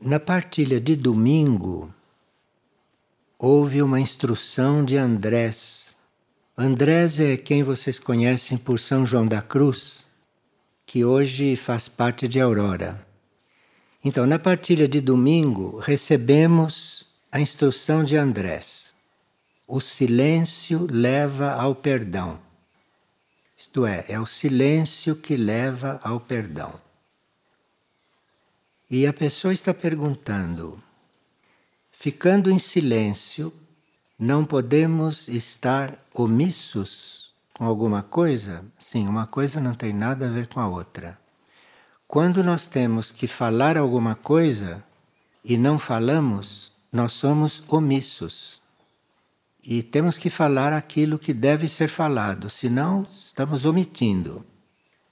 Na partilha de domingo, houve uma instrução de Andrés. Andrés é quem vocês conhecem por São João da Cruz, que hoje faz parte de Aurora. Então, na partilha de domingo, recebemos a instrução de Andrés. O silêncio leva ao perdão. Isto é, é o silêncio que leva ao perdão. E a pessoa está perguntando: ficando em silêncio, não podemos estar omissos com alguma coisa? Sim, uma coisa não tem nada a ver com a outra. Quando nós temos que falar alguma coisa e não falamos, nós somos omissos. E temos que falar aquilo que deve ser falado, senão estamos omitindo.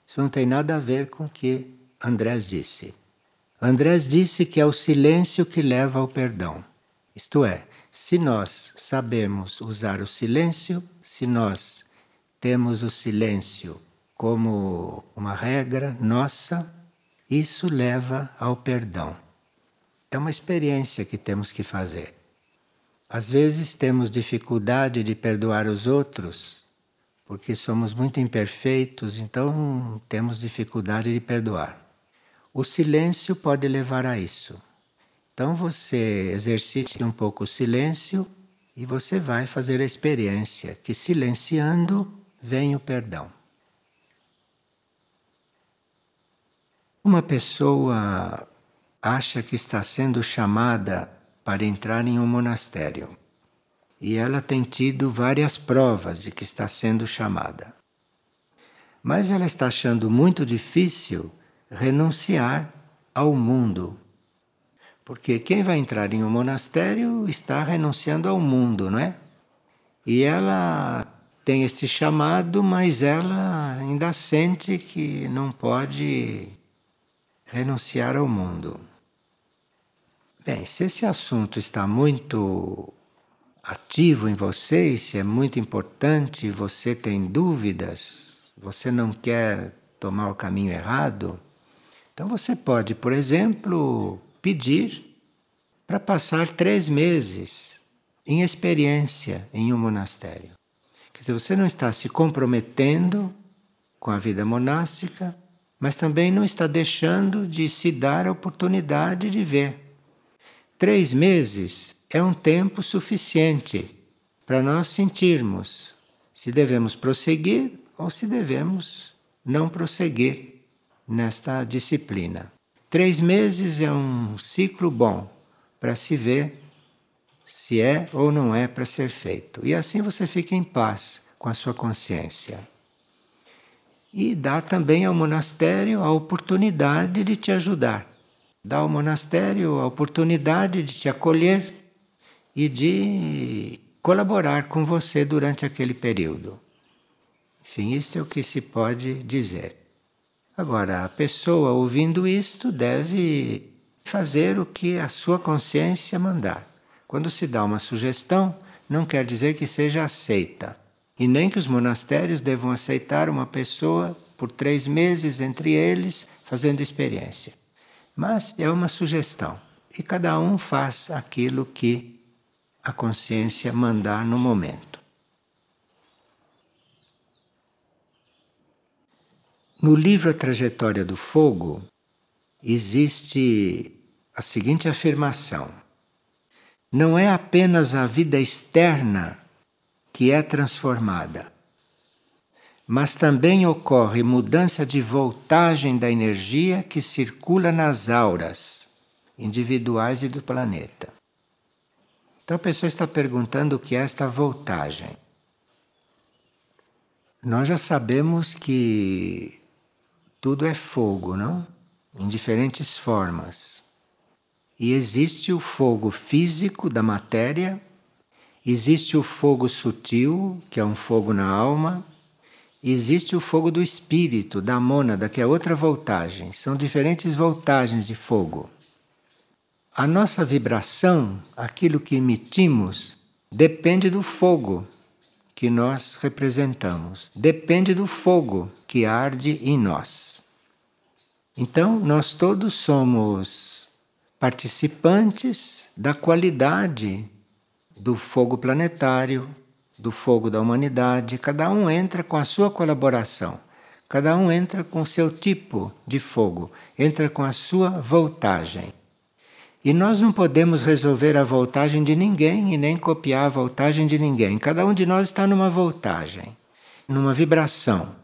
Isso não tem nada a ver com o que Andrés disse. Andrés disse que é o silêncio que leva ao perdão. Isto é, se nós sabemos usar o silêncio, se nós temos o silêncio como uma regra nossa, isso leva ao perdão. É uma experiência que temos que fazer. Às vezes temos dificuldade de perdoar os outros, porque somos muito imperfeitos, então temos dificuldade de perdoar. O silêncio pode levar a isso. Então você exercite um pouco o silêncio e você vai fazer a experiência que silenciando vem o perdão. Uma pessoa acha que está sendo chamada para entrar em um monastério e ela tem tido várias provas de que está sendo chamada. Mas ela está achando muito difícil renunciar ao mundo. Porque quem vai entrar em um monastério está renunciando ao mundo, não é? E ela tem este chamado, mas ela ainda sente que não pode renunciar ao mundo. Bem, se esse assunto está muito ativo em você, se é muito importante, você tem dúvidas, você não quer tomar o caminho errado, então você pode, por exemplo, pedir para passar três meses em experiência em um monastério. Quer dizer, você não está se comprometendo com a vida monástica, mas também não está deixando de se dar a oportunidade de ver. Três meses é um tempo suficiente para nós sentirmos se devemos prosseguir ou se devemos não prosseguir nesta disciplina. Três meses é um ciclo bom para se ver se é ou não é para ser feito. E assim você fica em paz com a sua consciência. E dá também ao monastério a oportunidade de te ajudar. Dá ao monastério a oportunidade de te acolher e de colaborar com você durante aquele período. Enfim, isso é o que se pode dizer. Agora, a pessoa ouvindo isto deve fazer o que a sua consciência mandar. Quando se dá uma sugestão, não quer dizer que seja aceita. E nem que os monastérios devam aceitar uma pessoa por três meses entre eles fazendo experiência. Mas é uma sugestão. E cada um faz aquilo que a consciência mandar no momento. No livro A Trajetória do Fogo, existe a seguinte afirmação: Não é apenas a vida externa que é transformada, mas também ocorre mudança de voltagem da energia que circula nas auras individuais e do planeta. Então a pessoa está perguntando o que é esta voltagem. Nós já sabemos que tudo é fogo, não? Em diferentes formas. E existe o fogo físico da matéria, existe o fogo sutil, que é um fogo na alma, existe o fogo do espírito, da mônada, que é outra voltagem. São diferentes voltagens de fogo. A nossa vibração, aquilo que emitimos, depende do fogo que nós representamos, depende do fogo que arde em nós. Então, nós todos somos participantes da qualidade do fogo planetário, do fogo da humanidade. Cada um entra com a sua colaboração. Cada um entra com o seu tipo de fogo, entra com a sua voltagem. E nós não podemos resolver a voltagem de ninguém e nem copiar a voltagem de ninguém. Cada um de nós está numa voltagem, numa vibração.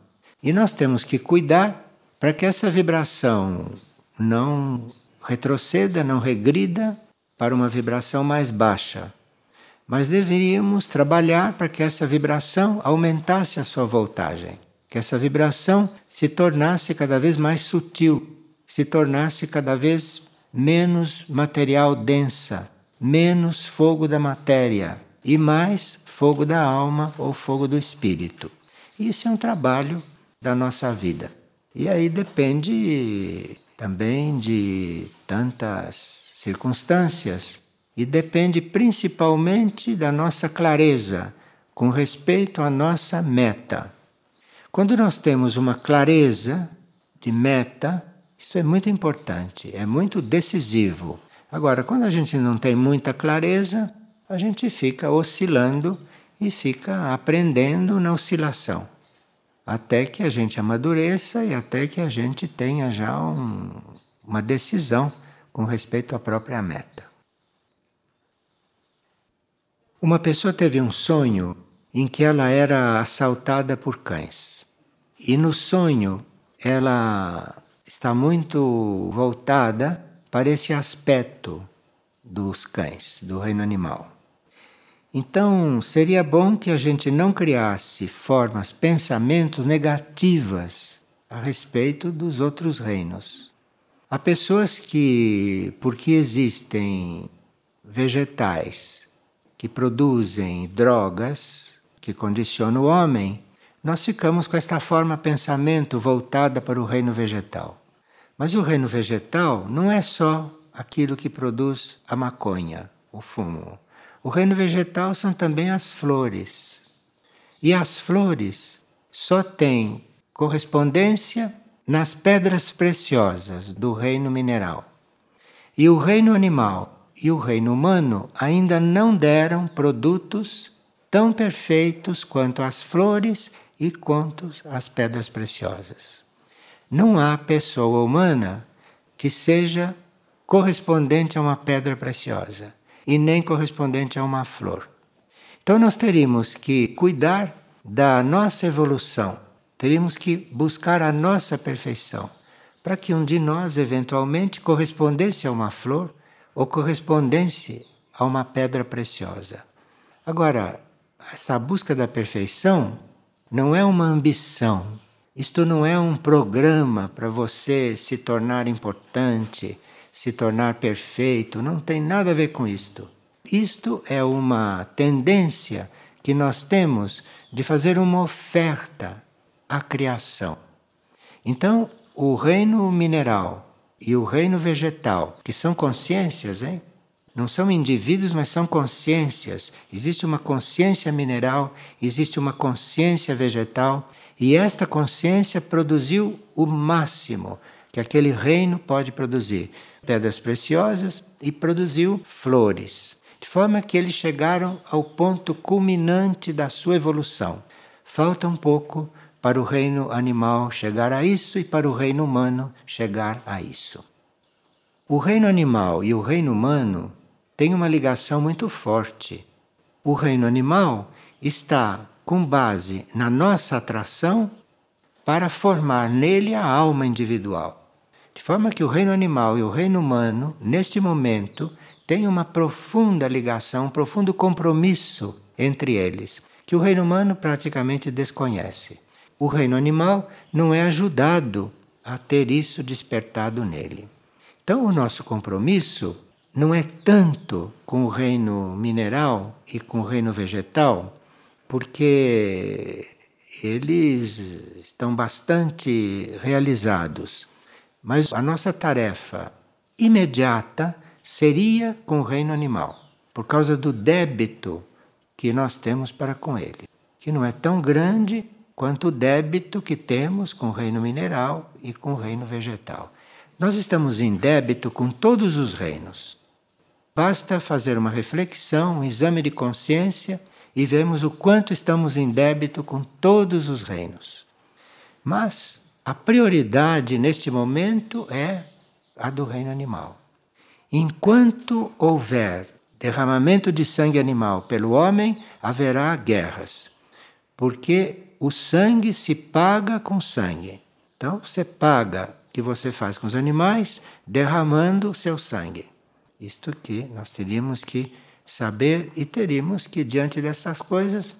E nós temos que cuidar para que essa vibração não retroceda, não regrida para uma vibração mais baixa. Mas deveríamos trabalhar para que essa vibração aumentasse a sua voltagem que essa vibração se tornasse cada vez mais sutil, se tornasse cada vez menos material densa, menos fogo da matéria e mais fogo da alma ou fogo do espírito. Isso é um trabalho da nossa vida. E aí depende também de tantas circunstâncias e depende principalmente da nossa clareza com respeito à nossa meta. Quando nós temos uma clareza de meta, isso é muito importante, é muito decisivo. Agora, quando a gente não tem muita clareza, a gente fica oscilando e fica aprendendo na oscilação. Até que a gente amadureça e até que a gente tenha já um, uma decisão com respeito à própria meta. Uma pessoa teve um sonho em que ela era assaltada por cães. E no sonho ela está muito voltada para esse aspecto dos cães, do reino animal. Então, seria bom que a gente não criasse formas, pensamentos negativas a respeito dos outros reinos. Há pessoas que, porque existem vegetais que produzem drogas que condicionam o homem, nós ficamos com esta forma pensamento voltada para o reino vegetal. Mas o reino vegetal não é só aquilo que produz a maconha, o fumo. O reino vegetal são também as flores. E as flores só têm correspondência nas pedras preciosas do reino mineral. E o reino animal e o reino humano ainda não deram produtos tão perfeitos quanto as flores e quantos as pedras preciosas. Não há pessoa humana que seja correspondente a uma pedra preciosa e nem correspondente a uma flor. Então nós teríamos que cuidar da nossa evolução, teríamos que buscar a nossa perfeição, para que um de nós eventualmente correspondesse a uma flor ou correspondesse a uma pedra preciosa. Agora, essa busca da perfeição não é uma ambição. Isto não é um programa para você se tornar importante, se tornar perfeito. Não tem nada a ver com isto. Isto é uma tendência que nós temos de fazer uma oferta à criação. Então, o reino mineral e o reino vegetal, que são consciências, hein? Não são indivíduos, mas são consciências. Existe uma consciência mineral, existe uma consciência vegetal, e esta consciência produziu o máximo que aquele reino pode produzir: pedras preciosas e produziu flores. De forma que eles chegaram ao ponto culminante da sua evolução. Falta um pouco para o reino animal chegar a isso e para o reino humano chegar a isso. O reino animal e o reino humano tem uma ligação muito forte. O reino animal está com base na nossa atração para formar nele a alma individual. De forma que o reino animal e o reino humano, neste momento, têm uma profunda ligação, um profundo compromisso entre eles, que o reino humano praticamente desconhece. O reino animal não é ajudado a ter isso despertado nele. Então, o nosso compromisso não é tanto com o reino mineral e com o reino vegetal, porque eles estão bastante realizados. Mas a nossa tarefa imediata seria com o reino animal, por causa do débito que nós temos para com ele, que não é tão grande quanto o débito que temos com o reino mineral e com o reino vegetal. Nós estamos em débito com todos os reinos. Basta fazer uma reflexão, um exame de consciência e vemos o quanto estamos em débito com todos os reinos. Mas a prioridade neste momento é a do reino animal. Enquanto houver derramamento de sangue animal pelo homem, haverá guerras, porque o sangue se paga com sangue. Então você paga o que você faz com os animais derramando o seu sangue. Isto que nós teríamos que saber e teríamos que, diante dessas coisas,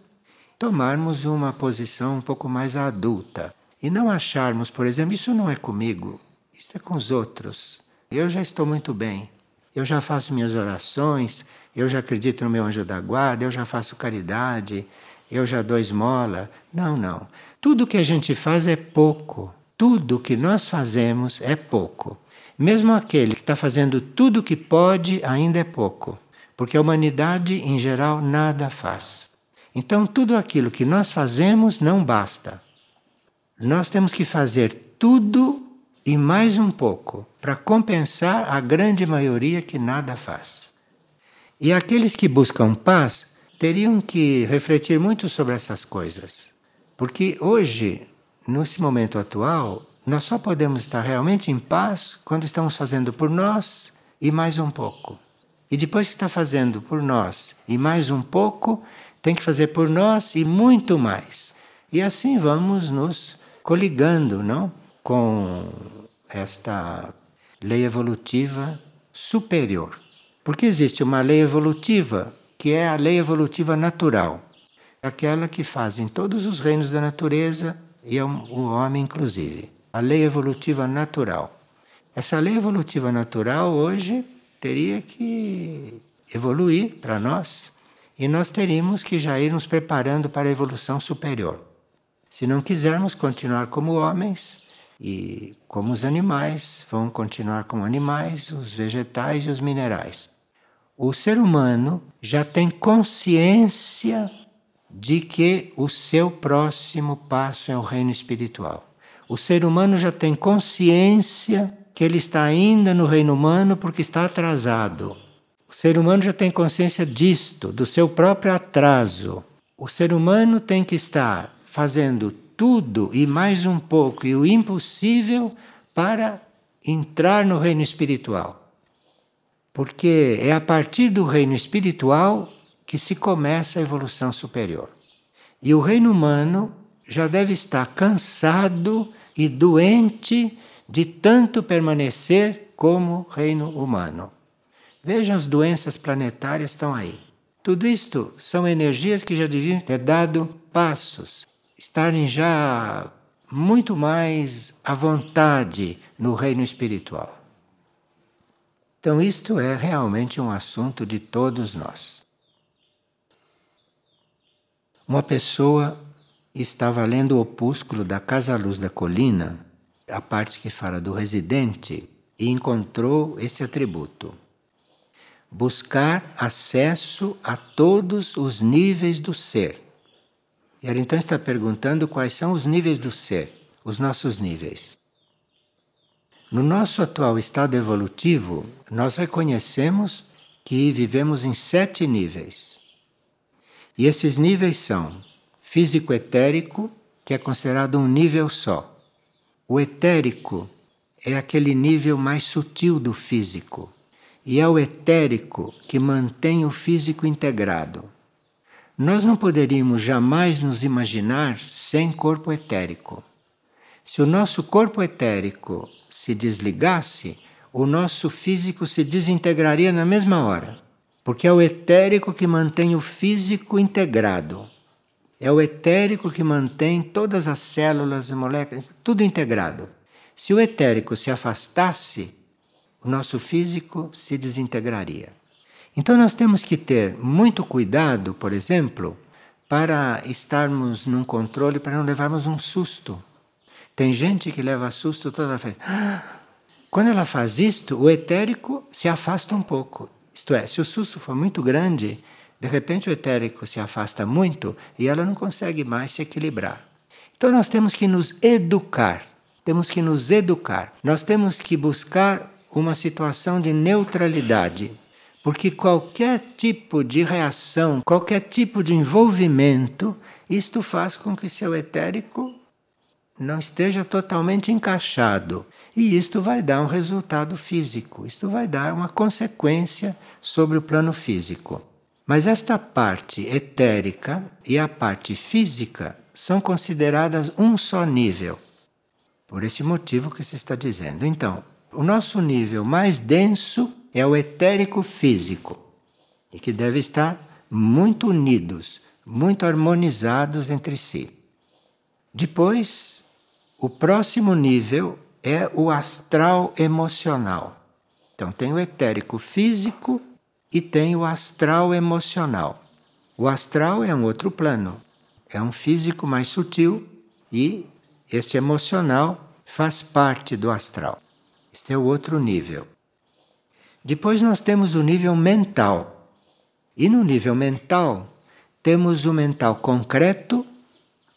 tomarmos uma posição um pouco mais adulta e não acharmos, por exemplo, isso não é comigo, isso é com os outros. Eu já estou muito bem, eu já faço minhas orações, eu já acredito no meu anjo da guarda, eu já faço caridade, eu já dou esmola. Não, não. Tudo que a gente faz é pouco. Tudo que nós fazemos é pouco. Mesmo aquele que está fazendo tudo o que pode, ainda é pouco. Porque a humanidade, em geral, nada faz. Então, tudo aquilo que nós fazemos não basta. Nós temos que fazer tudo e mais um pouco para compensar a grande maioria que nada faz. E aqueles que buscam paz teriam que refletir muito sobre essas coisas. Porque hoje, nesse momento atual, nós só podemos estar realmente em paz quando estamos fazendo por nós e mais um pouco. E depois que está fazendo por nós e mais um pouco, tem que fazer por nós e muito mais. E assim vamos nos coligando, não? Com esta lei evolutiva superior. Porque existe uma lei evolutiva que é a lei evolutiva natural, aquela que faz em todos os reinos da natureza e o homem inclusive. A lei evolutiva natural. Essa lei evolutiva natural hoje teria que evoluir para nós e nós teríamos que já ir nos preparando para a evolução superior. Se não quisermos continuar como homens e como os animais, vão continuar como animais, os vegetais e os minerais o ser humano já tem consciência de que o seu próximo passo é o reino espiritual. O ser humano já tem consciência que ele está ainda no reino humano porque está atrasado. O ser humano já tem consciência disto, do seu próprio atraso. O ser humano tem que estar fazendo tudo e mais um pouco e o impossível para entrar no reino espiritual. Porque é a partir do reino espiritual que se começa a evolução superior. E o reino humano já deve estar cansado e doente de tanto permanecer como reino humano. Vejam as doenças planetárias estão aí. Tudo isto são energias que já deviam ter dado passos, estarem já muito mais à vontade no reino espiritual. Então, isto é realmente um assunto de todos nós. Uma pessoa estava lendo o opúsculo da Casa Luz da Colina, a parte que fala do residente, e encontrou este atributo: buscar acesso a todos os níveis do ser. E ela então está perguntando quais são os níveis do ser, os nossos níveis. No nosso atual estado evolutivo, nós reconhecemos que vivemos em sete níveis. E esses níveis são físico-etérico, que é considerado um nível só. O etérico é aquele nível mais sutil do físico. E é o etérico que mantém o físico integrado. Nós não poderíamos jamais nos imaginar sem corpo etérico. Se o nosso corpo etérico se desligasse, o nosso físico se desintegraria na mesma hora. Porque é o etérico que mantém o físico integrado. É o etérico que mantém todas as células, moléculas, tudo integrado. Se o etérico se afastasse, o nosso físico se desintegraria. Então nós temos que ter muito cuidado, por exemplo, para estarmos num controle, para não levarmos um susto. Tem gente que leva susto toda vez. Quando ela faz isto, o etérico se afasta um pouco. Isto é, se o susto for muito grande, de repente o etérico se afasta muito e ela não consegue mais se equilibrar. Então nós temos que nos educar temos que nos educar. Nós temos que buscar uma situação de neutralidade. Porque qualquer tipo de reação, qualquer tipo de envolvimento, isto faz com que seu etérico não esteja totalmente encaixado. E isto vai dar um resultado físico, isto vai dar uma consequência sobre o plano físico. Mas esta parte etérica e a parte física são consideradas um só nível. Por esse motivo que se está dizendo. Então, o nosso nível mais denso é o etérico físico e que deve estar muito unidos, muito harmonizados entre si. Depois, o próximo nível é o astral emocional. Então, tem o etérico físico e tem o astral emocional. O astral é um outro plano, é um físico mais sutil e este emocional faz parte do astral. Este é o outro nível. Depois nós temos o nível mental. E no nível mental, temos o mental concreto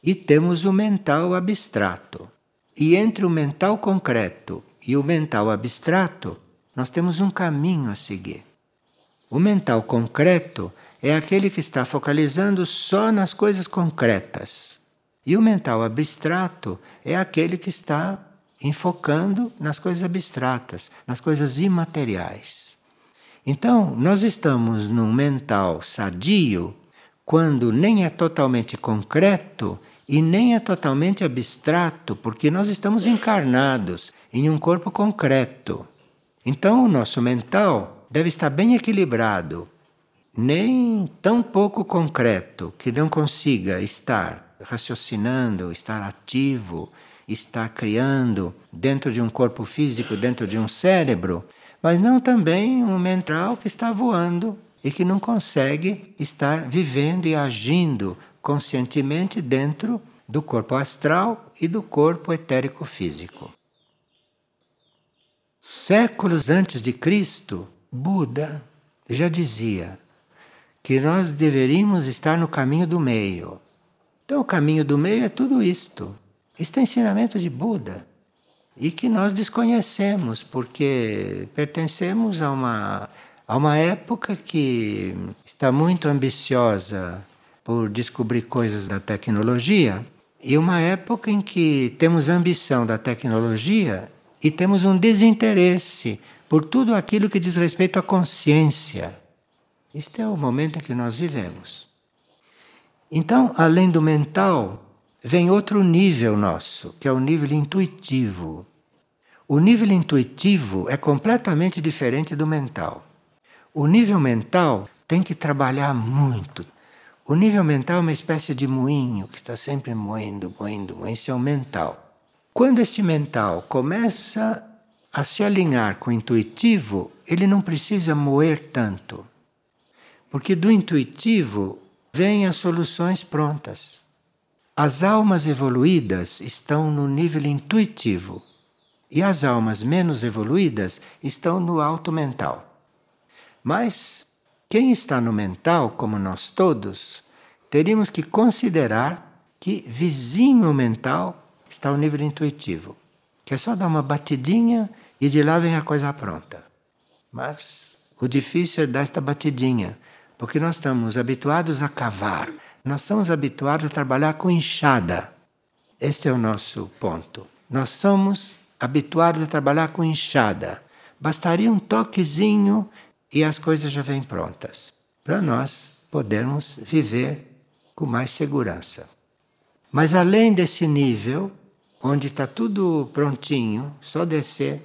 e temos o mental abstrato. E entre o mental concreto e o mental abstrato, nós temos um caminho a seguir. O mental concreto é aquele que está focalizando só nas coisas concretas. E o mental abstrato é aquele que está enfocando nas coisas abstratas, nas coisas imateriais. Então, nós estamos num mental sadio quando nem é totalmente concreto e nem é totalmente abstrato, porque nós estamos encarnados em um corpo concreto. Então, o nosso mental deve estar bem equilibrado, nem tão pouco concreto que não consiga estar raciocinando, estar ativo, está criando dentro de um corpo físico, dentro de um cérebro, mas não também um mental que está voando e que não consegue estar vivendo e agindo conscientemente dentro do corpo astral e do corpo etérico físico. Séculos antes de Cristo, Buda já dizia que nós deveríamos estar no caminho do meio. Então, o caminho do meio é tudo isto: isto é ensinamento de Buda e que nós desconhecemos porque pertencemos a uma, a uma época que está muito ambiciosa por descobrir coisas da tecnologia e uma época em que temos ambição da tecnologia e temos um desinteresse por tudo aquilo que diz respeito à consciência. Este é o momento em que nós vivemos. Então, além do mental, vem outro nível nosso, que é o nível intuitivo. O nível intuitivo é completamente diferente do mental. O nível mental tem que trabalhar muito. O nível mental é uma espécie de moinho que está sempre moendo, moendo, moendo. Esse é o mental. Quando este mental começa a se alinhar com o intuitivo, ele não precisa moer tanto. Porque do intuitivo vêm as soluções prontas. As almas evoluídas estão no nível intuitivo e as almas menos evoluídas estão no alto mental. Mas quem está no mental, como nós todos, teríamos que considerar que vizinho mental está ao nível intuitivo, que é só dar uma batidinha e de lá vem a coisa pronta. Mas o difícil é dar esta batidinha, porque nós estamos habituados a cavar, nós estamos habituados a trabalhar com enxada. Este é o nosso ponto. Nós somos habituados a trabalhar com enxada. Bastaria um toquezinho e as coisas já vêm prontas para nós podermos viver com mais segurança. Mas além desse nível, onde está tudo prontinho, só descer,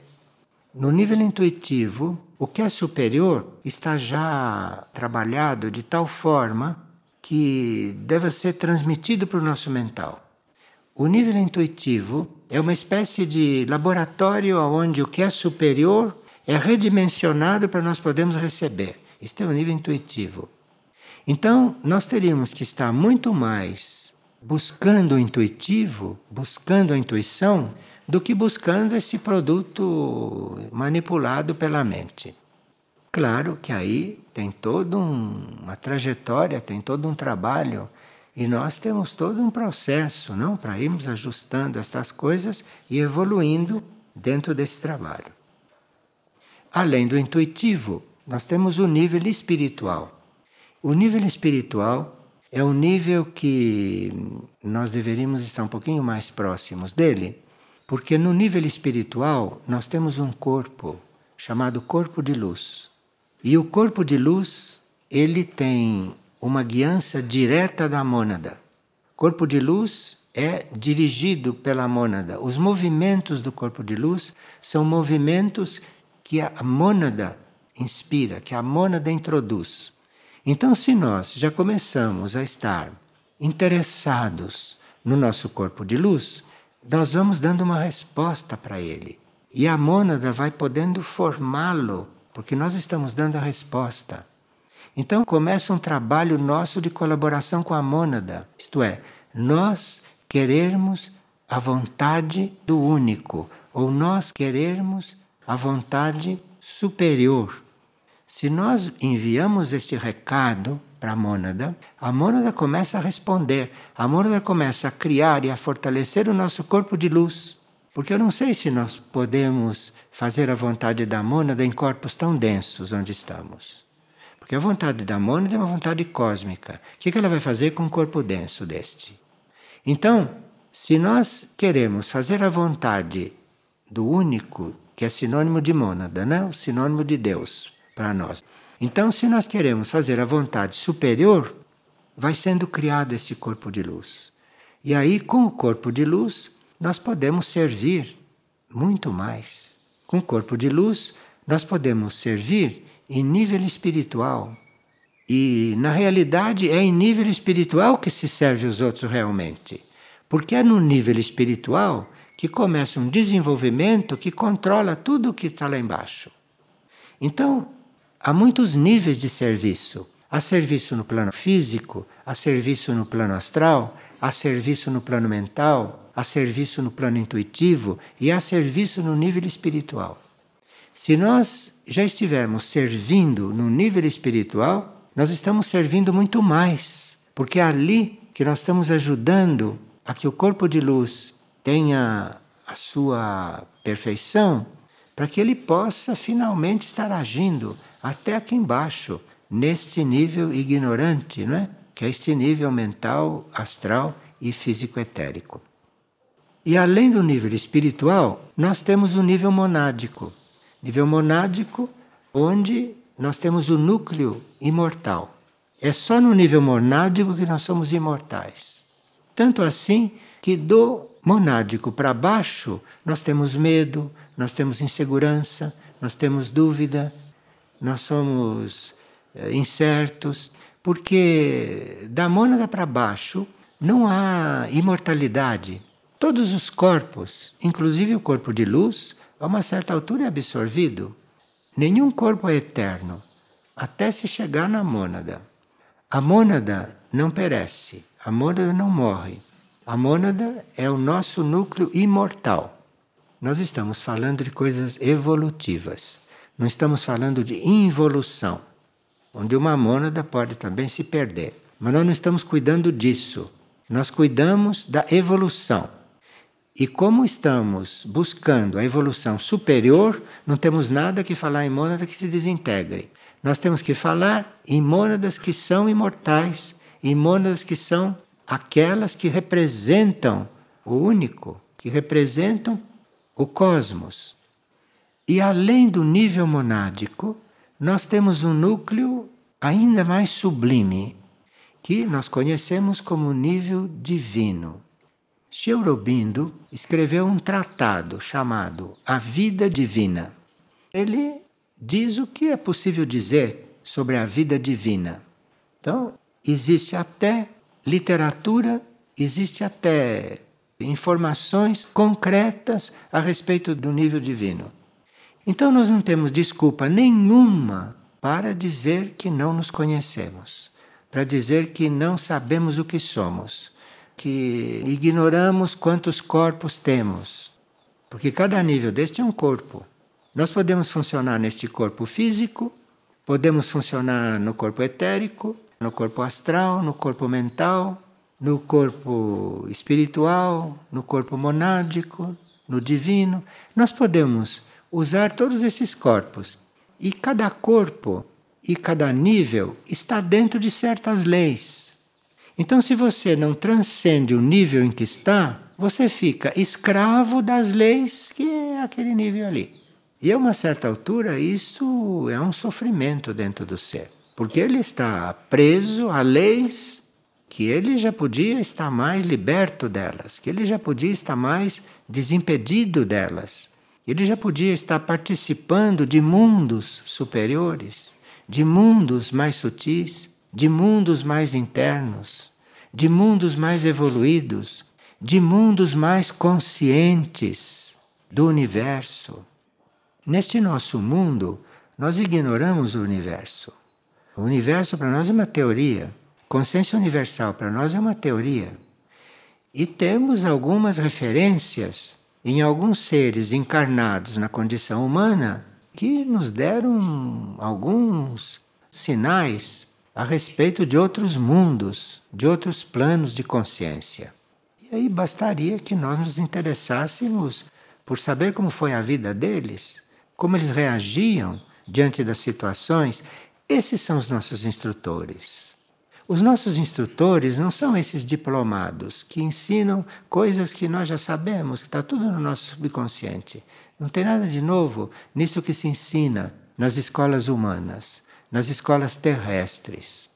no nível intuitivo, o que é superior está já trabalhado de tal forma que deva ser transmitido para o nosso mental. O nível intuitivo é uma espécie de laboratório onde o que é superior é redimensionado para nós podermos receber. Este é o nível intuitivo. Então, nós teríamos que estar muito mais buscando o intuitivo, buscando a intuição, do que buscando esse produto manipulado pela mente. Claro que aí tem toda um, uma trajetória, tem todo um trabalho E nós temos todo um processo, não, para irmos ajustando estas coisas e evoluindo dentro desse trabalho. Além do intuitivo, nós temos o nível espiritual. O nível espiritual é um nível que nós deveríamos estar um pouquinho mais próximos dele, porque no nível espiritual nós temos um corpo chamado corpo de luz. E o corpo de luz, ele tem uma guiança direta da mônada. Corpo de luz é dirigido pela mônada. Os movimentos do corpo de luz são movimentos que a mônada inspira, que a mônada introduz. Então, se nós já começamos a estar interessados no nosso corpo de luz, nós vamos dando uma resposta para ele. E a mônada vai podendo formá-lo, porque nós estamos dando a resposta. Então começa um trabalho nosso de colaboração com a mônada, isto é, nós querermos a vontade do único, ou nós querermos a vontade superior. Se nós enviamos este recado para a mônada, a mônada começa a responder, a mônada começa a criar e a fortalecer o nosso corpo de luz. Porque eu não sei se nós podemos fazer a vontade da mônada em corpos tão densos onde estamos. Porque a vontade da mônada é uma vontade cósmica. O que ela vai fazer com um corpo denso deste? Então, se nós queremos fazer a vontade do único, que é sinônimo de mônada, né? o sinônimo de Deus para nós. Então, se nós queremos fazer a vontade superior, vai sendo criado esse corpo de luz. E aí, com o corpo de luz, nós podemos servir muito mais. Com o corpo de luz, nós podemos servir em nível espiritual. E, na realidade, é em nível espiritual que se serve os outros realmente. Porque é no nível espiritual que começa um desenvolvimento que controla tudo o que está lá embaixo. Então, há muitos níveis de serviço. Há serviço no plano físico, há serviço no plano astral, há serviço no plano mental, há serviço no plano intuitivo e há serviço no nível espiritual. Se nós já estivermos servindo no nível espiritual, nós estamos servindo muito mais, porque é ali que nós estamos ajudando a que o corpo de luz tenha a sua perfeição, para que ele possa finalmente estar agindo até aqui embaixo, neste nível ignorante, não é? que é este nível mental, astral e físico-etérico. E além do nível espiritual, nós temos o nível monádico. Nível monádico, onde nós temos o núcleo imortal. É só no nível monádico que nós somos imortais. Tanto assim que do monádico para baixo, nós temos medo, nós temos insegurança, nós temos dúvida, nós somos é, incertos, porque da mônada para baixo não há imortalidade, Todos os corpos, inclusive o corpo de luz, a uma certa altura é absorvido. Nenhum corpo é eterno, até se chegar na mônada. A mônada não perece, a mônada não morre. A mônada é o nosso núcleo imortal. Nós estamos falando de coisas evolutivas, não estamos falando de involução, onde uma mônada pode também se perder. Mas nós não estamos cuidando disso. Nós cuidamos da evolução. E como estamos buscando a evolução superior, não temos nada que falar em mônada que se desintegre. Nós temos que falar em mônadas que são imortais, em mônadas que são aquelas que representam o único, que representam o cosmos. E além do nível monádico, nós temos um núcleo ainda mais sublime, que nós conhecemos como nível divino. Aurobindo escreveu um tratado chamado A Vida Divina. Ele diz o que é possível dizer sobre a vida divina. Então, existe até literatura, existe até informações concretas a respeito do nível divino. Então, nós não temos desculpa nenhuma para dizer que não nos conhecemos, para dizer que não sabemos o que somos que ignoramos quantos corpos temos. Porque cada nível deste é um corpo. Nós podemos funcionar neste corpo físico, podemos funcionar no corpo etérico, no corpo astral, no corpo mental, no corpo espiritual, no corpo monádico, no divino. Nós podemos usar todos esses corpos. E cada corpo e cada nível está dentro de certas leis. Então, se você não transcende o nível em que está, você fica escravo das leis que é aquele nível ali. E a uma certa altura, isso é um sofrimento dentro do ser, porque ele está preso a leis que ele já podia estar mais liberto delas, que ele já podia estar mais desimpedido delas. Ele já podia estar participando de mundos superiores, de mundos mais sutis, de mundos mais internos, de mundos mais evoluídos, de mundos mais conscientes do universo. Neste nosso mundo, nós ignoramos o universo. O universo para nós é uma teoria. Consciência universal para nós é uma teoria. E temos algumas referências em alguns seres encarnados na condição humana que nos deram alguns sinais a respeito de outros mundos, de outros planos de consciência. E aí bastaria que nós nos interessássemos por saber como foi a vida deles, como eles reagiam diante das situações. Esses são os nossos instrutores. Os nossos instrutores não são esses diplomados que ensinam coisas que nós já sabemos, que está tudo no nosso subconsciente. Não tem nada de novo nisso que se ensina nas escolas humanas nas escolas terrestres.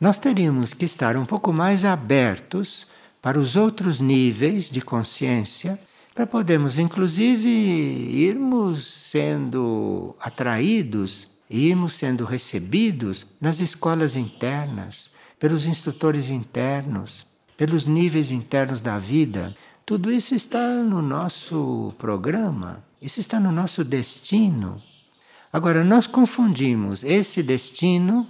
Nós teríamos que estar um pouco mais abertos para os outros níveis de consciência, para podermos, inclusive, irmos sendo atraídos, irmos sendo recebidos nas escolas internas, pelos instrutores internos, pelos níveis internos da vida. Tudo isso está no nosso programa, isso está no nosso destino. Agora, nós confundimos esse destino,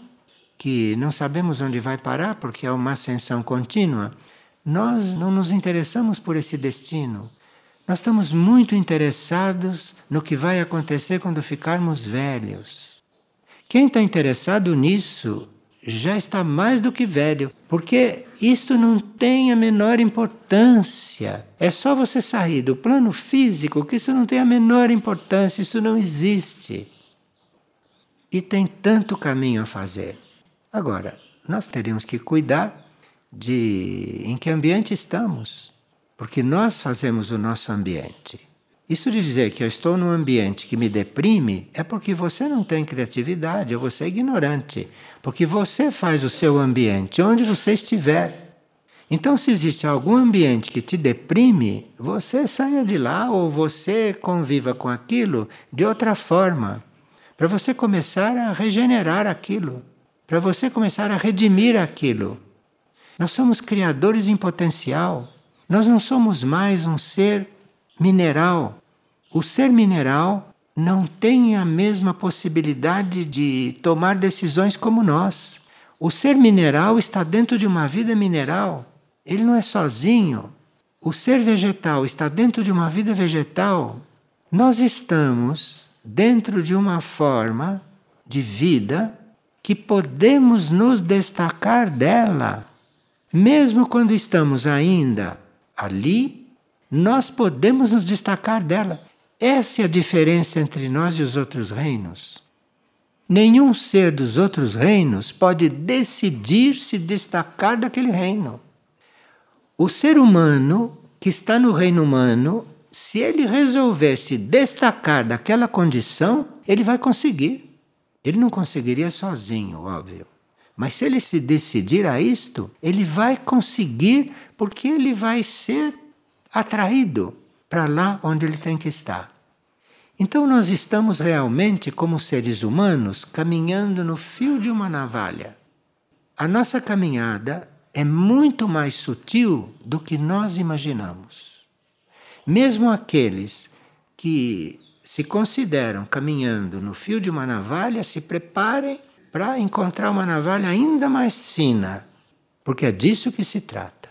que não sabemos onde vai parar porque é uma ascensão contínua, nós não nos interessamos por esse destino. Nós estamos muito interessados no que vai acontecer quando ficarmos velhos. Quem está interessado nisso já está mais do que velho, porque isto não tem a menor importância. É só você sair do plano físico que isso não tem a menor importância, isso não existe. E tem tanto caminho a fazer. Agora, nós teríamos que cuidar de em que ambiente estamos, porque nós fazemos o nosso ambiente. Isso de dizer que eu estou num ambiente que me deprime é porque você não tem criatividade, ou você é ignorante, porque você faz o seu ambiente onde você estiver. Então, se existe algum ambiente que te deprime, você saia de lá ou você conviva com aquilo de outra forma para você começar a regenerar aquilo, para você começar a redimir aquilo. Nós somos criadores em potencial. Nós não somos mais um ser mineral. O ser mineral não tem a mesma possibilidade de tomar decisões como nós. O ser mineral está dentro de uma vida mineral. Ele não é sozinho. O ser vegetal está dentro de uma vida vegetal. Nós estamos dentro de uma forma de vida que podemos nos destacar dela. Mesmo quando estamos ainda ali, nós podemos nos destacar dela. Essa é a diferença entre nós e os outros reinos. Nenhum ser dos outros reinos pode decidir se destacar daquele reino. O ser humano que está no reino humano se ele resolver se destacar daquela condição, ele vai conseguir. Ele não conseguiria sozinho, óbvio. Mas se ele se decidir a isto, ele vai conseguir, porque ele vai ser atraído para lá onde ele tem que estar. Então nós estamos realmente, como seres humanos, caminhando no fio de uma navalha. A nossa caminhada é muito mais sutil do que nós imaginamos. Mesmo aqueles que se consideram caminhando no fio de uma navalha, se preparem para encontrar uma navalha ainda mais fina, porque é disso que se trata.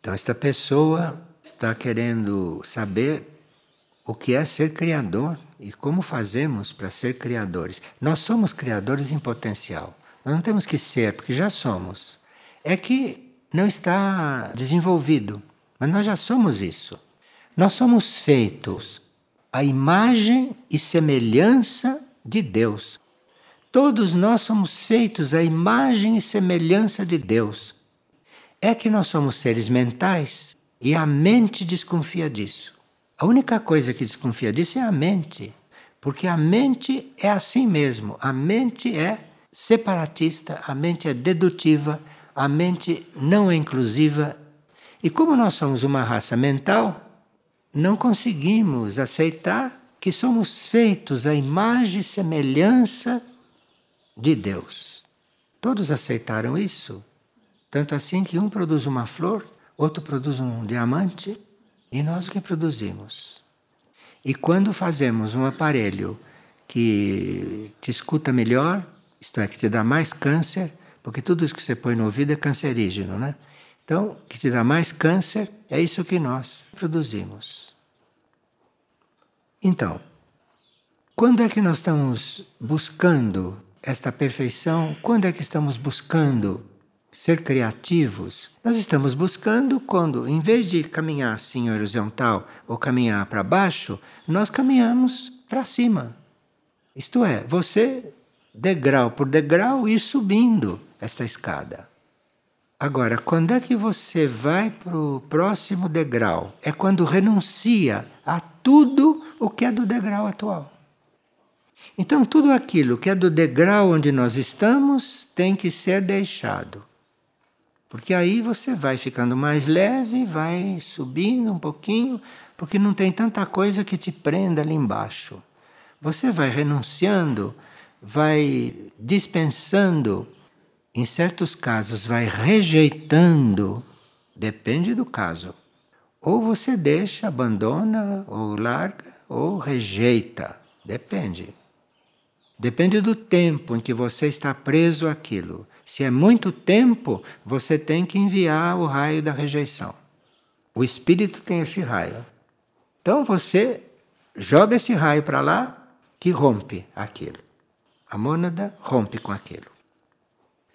Então, esta pessoa está querendo saber o que é ser criador e como fazemos para ser criadores. Nós somos criadores em potencial. Nós não temos que ser, porque já somos. É que não está desenvolvido, mas nós já somos isso. Nós somos feitos à imagem e semelhança de Deus. Todos nós somos feitos à imagem e semelhança de Deus. É que nós somos seres mentais e a mente desconfia disso. A única coisa que desconfia disso é a mente, porque a mente é assim mesmo. A mente é separatista, a mente é dedutiva, a mente não é inclusiva. E como nós somos uma raça mental, não conseguimos aceitar que somos feitos à imagem e semelhança de Deus. Todos aceitaram isso. Tanto assim que um produz uma flor, outro produz um diamante, e nós o que produzimos. E quando fazemos um aparelho que te escuta melhor, isto é, que te dá mais câncer, porque tudo isso que você põe no ouvido é cancerígeno, né? Então, que te dá mais câncer, é isso que nós produzimos. Então, quando é que nós estamos buscando esta perfeição? Quando é que estamos buscando ser criativos? Nós estamos buscando quando, em vez de caminhar assim horizontal ou caminhar para baixo, nós caminhamos para cima. Isto é, você degrau por degrau ir subindo esta escada. Agora, quando é que você vai para o próximo degrau? É quando renuncia a tudo o que é do degrau atual. Então, tudo aquilo que é do degrau onde nós estamos tem que ser deixado. Porque aí você vai ficando mais leve, vai subindo um pouquinho, porque não tem tanta coisa que te prenda ali embaixo. Você vai renunciando, vai dispensando em certos casos, vai rejeitando, depende do caso. Ou você deixa, abandona, ou larga, ou rejeita. Depende. Depende do tempo em que você está preso àquilo. Se é muito tempo, você tem que enviar o raio da rejeição. O espírito tem esse raio. Então você joga esse raio para lá que rompe aquilo. A mônada rompe com aquilo.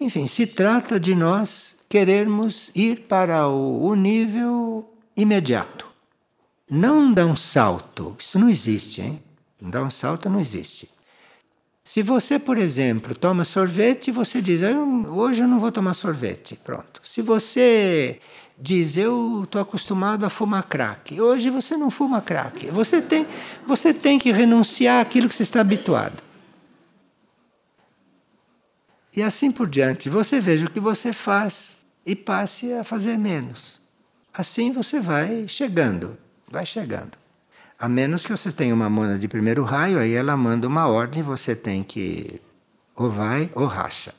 Enfim, se trata de nós querermos ir para o, nível imediato. Não dar um salto. Isso não existe, hein? Dar um salto não existe. Se você, por exemplo, toma sorvete, você diz, hoje eu não vou tomar sorvete. Pronto. Se você diz, eu estou acostumado a fumar crack, hoje você não fuma crack. Você tem, você tem que renunciar àquilo que você está habituado. E assim por diante. Você veja o que você faz e passe a fazer menos. Assim você vai chegando, vai chegando. A menos que você tenha uma mona de primeiro raio, aí ela manda uma ordem, você tem que ou vai ou racha.